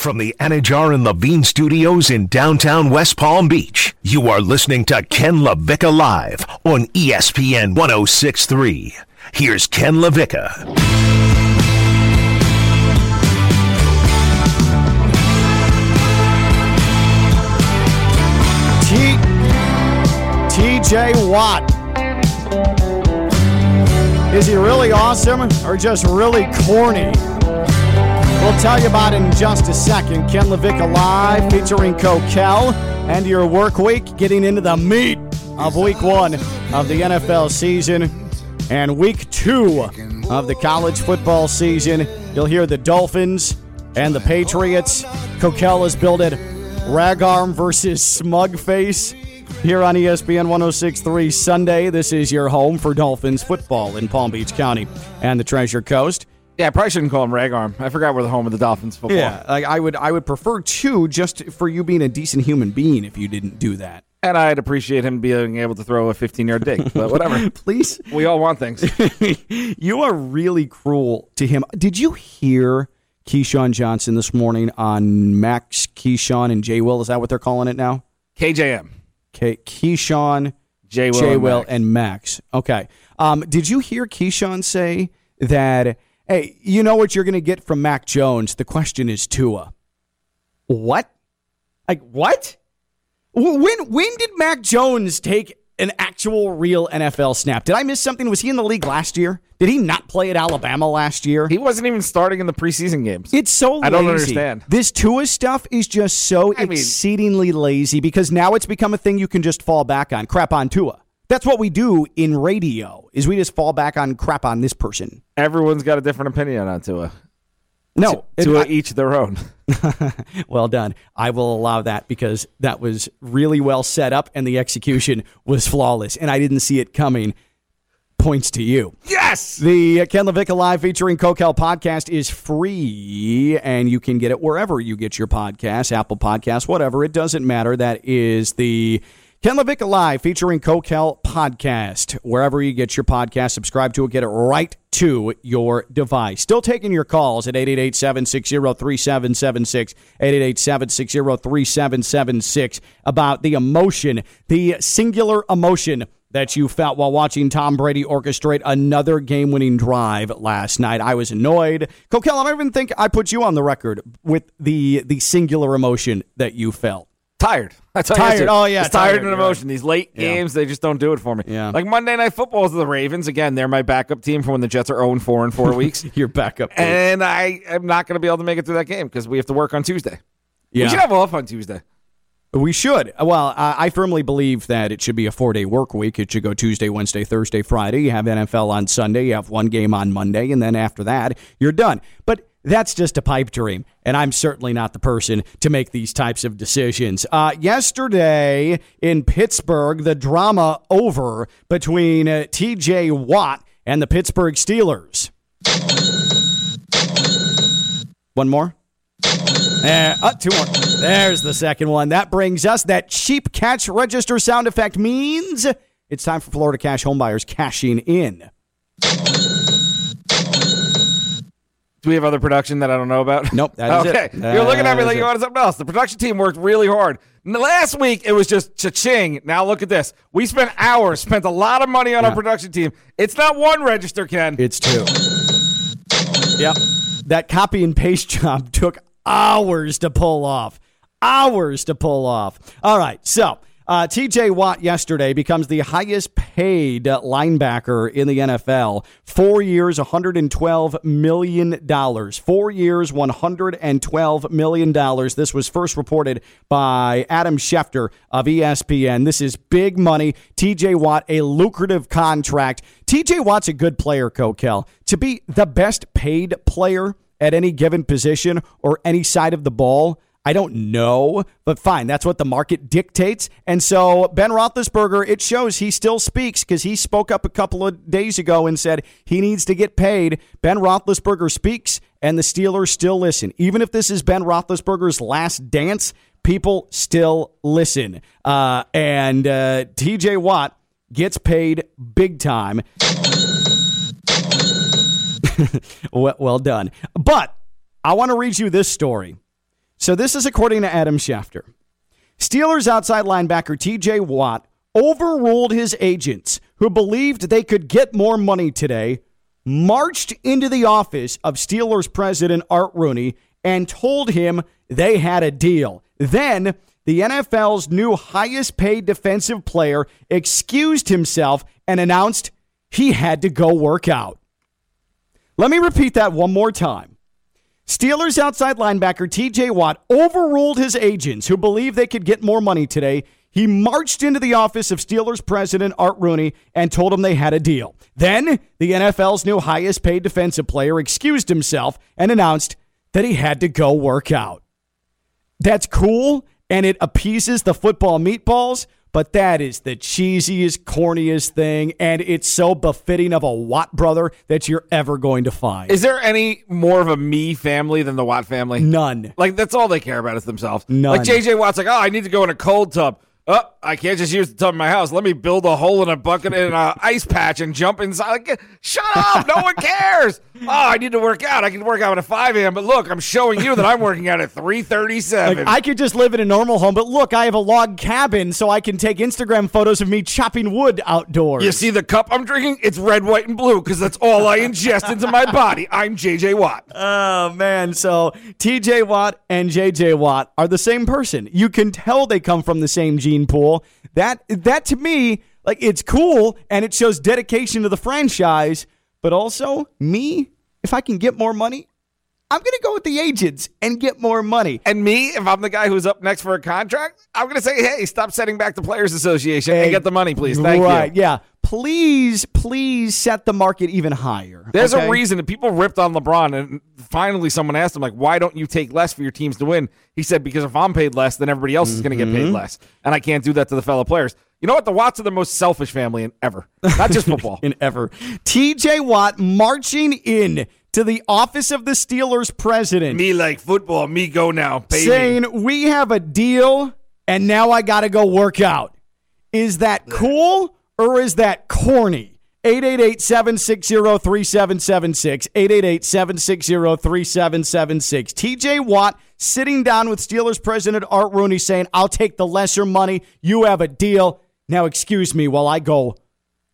from the Anidjar and Levine Studios in downtown West Palm Beach, you are listening to Ken LaVicka Live on ESPN 1063. Here's Ken LaVicka. T- TJ Watt. Is he really awesome or just really corny? We'll tell you about it in just a second. Ken LaVicka Live featuring Coquel and your work week, getting into the meat of week one of the NFL season and week two of the college football season. You'll hear the Dolphins and the Patriots. Coquel has built it Ragarm versus Smugface here on ESPN 1063 Sunday. This is your home for Dolphins football in Palm Beach County and the Treasure Coast. Yeah, I probably shouldn't call him Ragarm. I forgot we're the home of the Dolphins football. Yeah, like I would I would prefer two just for you being a decent human being if you didn't do that. And I'd appreciate him being able to throw a 15 yard dig, but whatever. Please. we all want things. you are really cruel to him. Did you hear Keyshawn Johnson this morning on Max Keyshawn and J Will? Is that what they're calling it now? KJM. Okay, Keyshawn, J. Will. And Max. and Max. Okay. Um, did you hear Keyshawn say that? Hey, you know what you're going to get from Mac Jones? The question is Tua. What? Like what? When when did Mac Jones take an actual real NFL snap? Did I miss something? Was he in the league last year? Did he not play at Alabama last year? He wasn't even starting in the preseason games. It's so lazy. I don't understand. This Tua stuff is just so I mean- exceedingly lazy because now it's become a thing you can just fall back on. Crap on Tua. That's what we do in radio. Is we just fall back on crap on this person. Everyone's got a different opinion on Tua. No, To it- each their own. well done. I will allow that because that was really well set up and the execution was flawless, and I didn't see it coming. Points to you. Yes! The uh, Ken LaVicka Live featuring Coquel podcast is free, and you can get it wherever you get your podcast, Apple Podcasts, whatever. It doesn't matter. That is the Ken LaVicka Live featuring Coquel podcast. Wherever you get your podcast, subscribe to it, get it right to your device. Still taking your calls at 888-760-3776, 888-760-3776 about the emotion, the singular emotion that you felt while watching Tom Brady orchestrate another game winning drive last night. I was annoyed. Coquel, I don't even think I put you on the record with the the singular emotion that you felt. Tired. That's Tired. Oh, yeah, It's tired tired. and emotion. These late Yeah. games, they just don't do it for me. Yeah. Like Monday Night Football is the Ravens. Again, they're my backup team for when the Jets are 0 4 in four weeks. Your backup. and I am not going to be able to make it through that game because we have to work on Tuesday. yeah. We should have off on Tuesday. We should. Well, I I firmly believe that it should be a four day work week. It should go Tuesday, Wednesday, Thursday, Friday. You have NFL on Sunday. You have one game on Monday. And then after that, you're done. But that's just a pipe dream. And I'm certainly not the person to make these types of decisions. Uh, yesterday in Pittsburgh, the drama over between uh, TJ Watt and the Pittsburgh Steelers. One more. Uh, uh, two more. There's the second one. That brings us that cheap catch register sound effect means it's time for Florida Cash homebuyers cashing in. Do we have other production that I don't know about? Nope, that is it. okay. You're looking at me like is you it. wanted something else. The production team worked really hard. Last week it was just cha-ching. Now look at this. We spent hours, spent a lot of money on our production team. It's not one register, Ken. It's two. Yep. That copy and paste job took hours to pull off. Hours to pull off. All right. So, uh, TJ Watt yesterday becomes the highest paid linebacker in the NFL. Four years, $112 million. Four years, $112 million. This was first reported by Adam Schefter of ESPN. This is big money. TJ Watt, a lucrative contract. TJ Watt's a good player, Coquel. To be the best paid player at any given position or any side of the ball, I don't know, but fine. That's what the market dictates. And so Ben Roethlisberger, it shows he still speaks because he spoke up a couple of days ago and said he needs to get paid. Ben Roethlisberger speaks, and the Steelers still listen. Even if this is Ben Roethlisberger's last dance, people still listen. Uh, and uh, TJ Watt gets paid big time. well, well done. But I want to read you this story. So this is according to Adam Schefter. Steelers outside linebacker TJ Watt overruled his agents who believed they could get more money today, marched into the office of Steelers president Art Rooney and told him they had a deal. Then the NFL's new highest paid defensive player excused himself and announced he had to go work out. Let me repeat that one more time. Steelers outside linebacker TJ Watt overruled his agents who believed they could get more money today. He marched into the office of Steelers president Art Rooney and told him they had a deal. Then, the NFL's new highest paid defensive player excused himself and announced that he had to go work out. That's cool and it appeases the football meatballs, but that is the cheesiest, corniest thing, and it's so befitting of a Watt brother that you're ever going to find. Is there any more of a me family than the Watt family? None. Like that's all they care about is themselves. None. Like JJ Watt's like, oh, I need to go in a cold tub. Oh, I can't just use the tub in my house. Let me build a hole in a bucket in an ice patch and jump inside. Like, shut up! No one cares. Oh, I need to work out. I can work out at 5 a.m. But look, I'm showing you that I'm working out at 3:37. Like, I could just live in a normal home, but look, I have a log cabin, so I can take Instagram photos of me chopping wood outdoors. you see the cup I'm drinking? It's red, white, and blue because that's all I ingest into my body. I'm JJ Watt. Oh man, so TJ Watt and JJ Watt are the same person. You can tell they come from the same gene pool. That that to me, like it's cool and it shows dedication to the franchise, but also me, if I can get more money, I'm going to go with the agents and get more money. And me, if I'm the guy who's up next for a contract, I'm going to say, hey, stop setting back the Players Association and get the money, please. Thank right, you. Right. Yeah. Please, please set the market even higher. There's okay? a reason that people ripped on LeBron, and finally someone asked him, like, why don't you take less for your teams to win? He said, because if I'm paid less, then everybody else is going to get Mm-hmm. paid less. And I can't do that to the fellow players. You know what? The Watts are the most selfish family in ever, not just football. in ever. TJ Watt marching in to the office of the Steelers president. me like football, me go now, baby. saying we have a deal and now I got to go work out. Is that cool or is that corny? 888-760-3776 888-760-3776 TJ Watt sitting down with Steelers president Art Rooney saying I'll take the lesser money. You have a deal. Now excuse me while I go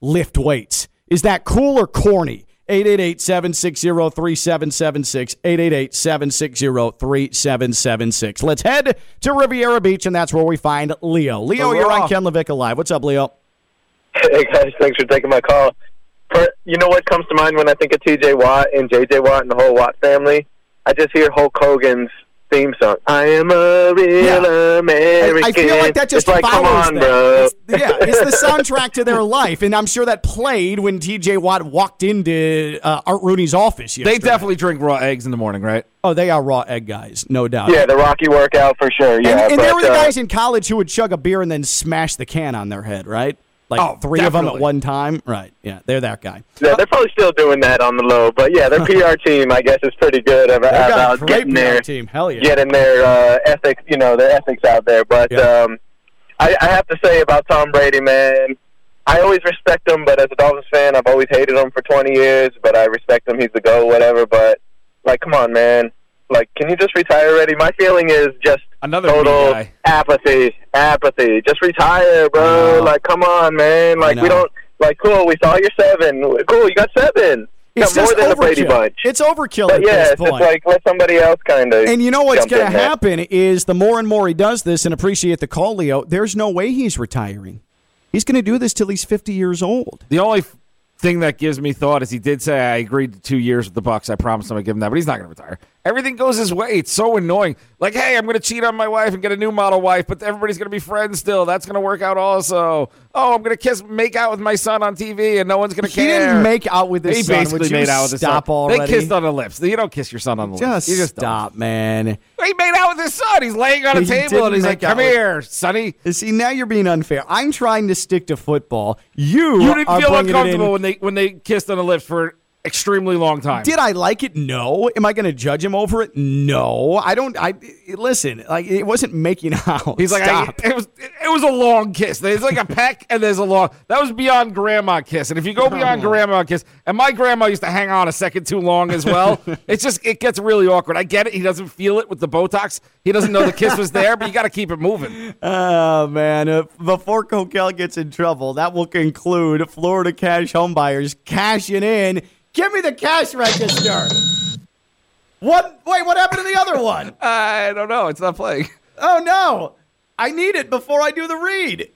lift weights. Is that cool or corny? 888-760-3776 888-760-3776 let's head to Riviera Beach and that's where we find Leo. Leo you're on. Ken Levick Live. What's up Leo Hey guys, thanks for taking my call. For, you know what comes to mind when I think of T.J. Watt and J.J. Watt and the whole Watt family? I just hear Hulk Hogan's theme song. I am a real Yeah. American. I, I feel like that just it's like, come follows on, them. bro. It's, yeah, it's the soundtrack to their life, and I'm sure that played when T.J. Watt walked into uh, Art Rooney's office. Yesterday. They definitely drink raw eggs in the morning, right? Oh, they are raw egg guys, no doubt. Yeah, the Rocky workout for sure. Yeah, and, and but, they were the uh, guys in college who would chug a beer and then smash the can on their head, right? Like Oh, three of them at one time. Right. Yeah, they're that guy. Yeah, they're probably still doing that on the low, but yeah, their PR team, I guess, is pretty good about, They got a about great getting PR their team. Hell yeah. getting their uh, ethics, you know, their ethics out there. But Yeah. um, I, I have to say about Tom Brady, man, I always respect him, but as a Dolphins fan, I've always hated him for 20 years. But I respect him; he's the go, whatever. But like, come on, man, like, can you just retire already? My feeling is just Another total apathy, apathy. Just retire, bro. I. Like, come on, man. Like, we don't. Like, cool. We saw your seven. Cool. You got seven. You It's got more just than the Brady bunch. It's overkill But at yeah, this it's just point. like let somebody else kind of. And you know what's going to in there. happen is the more and more he does this and appreciate the call, Leo, there's no way he's retiring. He's going to do this till he's 50 years old. The only thing that gives me thought is he did say I agreed to two years with the Bucs. I promised him I'd give him that, but he's not going to retire. Everything goes his way. It's so annoying. Like, hey, I'm going to cheat on my wife and get a new model wife, but everybody's going to be friends still. That's going to work out also. Oh, I'm going to kiss, make out with my son on TV, and no one's going to care. He didn't make out with his son. He son. basically made out with his stop son. already? They kissed on the lips. You don't kiss your son on the just, lips. You just don't. stop, man. He made out with his son. He's laying on a He table and he's like, "Come with- here, sonny." See, now you're being unfair. I'm trying to stick to football. You, You didn't feel uncomfortable when they when they kissed on the lips for extremely long time. Did I like it? No. Am I going to judge him over it? No. I don't. I listen. Like it wasn't making out. He's like, I, it was it was a long kiss. There's like a peck and there's a long. That was beyond grandma kiss. And if you go beyond grandma kiss, and my grandma used to hang on a second too long as well. it's just it gets really awkward. I get it. He doesn't feel it with the Botox. He doesn't know the kiss was there, but you got to keep it moving. Oh man! Uh, before Coquel gets in trouble, that will conclude Florida cash homebuyers cashing in. Give me the cash register. What? Wait, what happened to the other one? I don't know. It's not playing. Oh no! I need it before I do the read.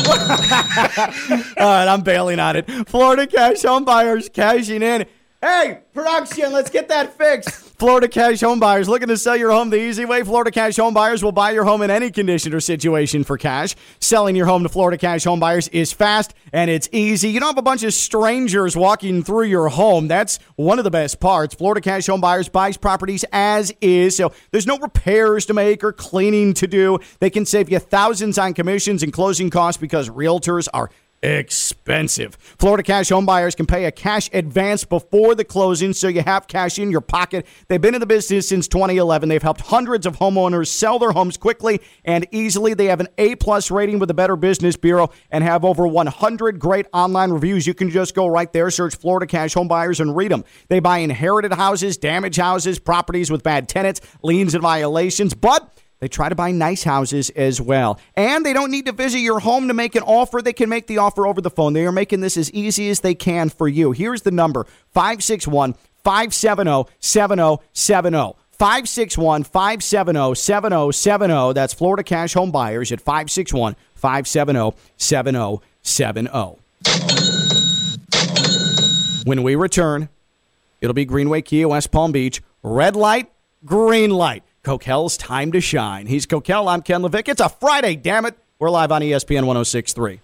All right, I'm bailing on it. Florida cash home buyers cashing in. Hey, production, let's get that fixed. Florida Cash Home Buyers looking to sell your home the easy way. Florida Cash Home Buyers will buy your home in any condition or situation for cash. Selling your home to Florida Cash Home Buyers is fast and it's easy. You don't have a bunch of strangers walking through your home. That's one of the best parts. Florida Cash Home Buyers buys properties as is, so there's no repairs to make or cleaning to do. They can save you thousands on commissions and closing costs because realtors are expensive. Florida cash homebuyers can pay a cash advance before the closing so you have cash in your pocket. They've been in the business since 2011. They've helped hundreds of homeowners sell their homes quickly and easily. They have an A plus rating with the Better Business Bureau and have over 100 great online reviews. You can just go right there, search Florida cash homebuyers, and read them. They buy inherited houses, damaged houses, properties with bad tenants, liens and violations, but they try to buy nice houses as well. And they don't need to visit your home to make an offer. They can make the offer over the phone. They are making this as easy as they can for you. Here's the number 561 570 7070. 561 570 7070. That's Florida Cash Home Buyers at 561 570 7070. When we return, it'll be Greenway Key, West Palm Beach. Red light, green light. Coquel's time to shine. He's Coquel. I'm Ken Levick. It's a Friday, damn it. We're live on ESPN 1063.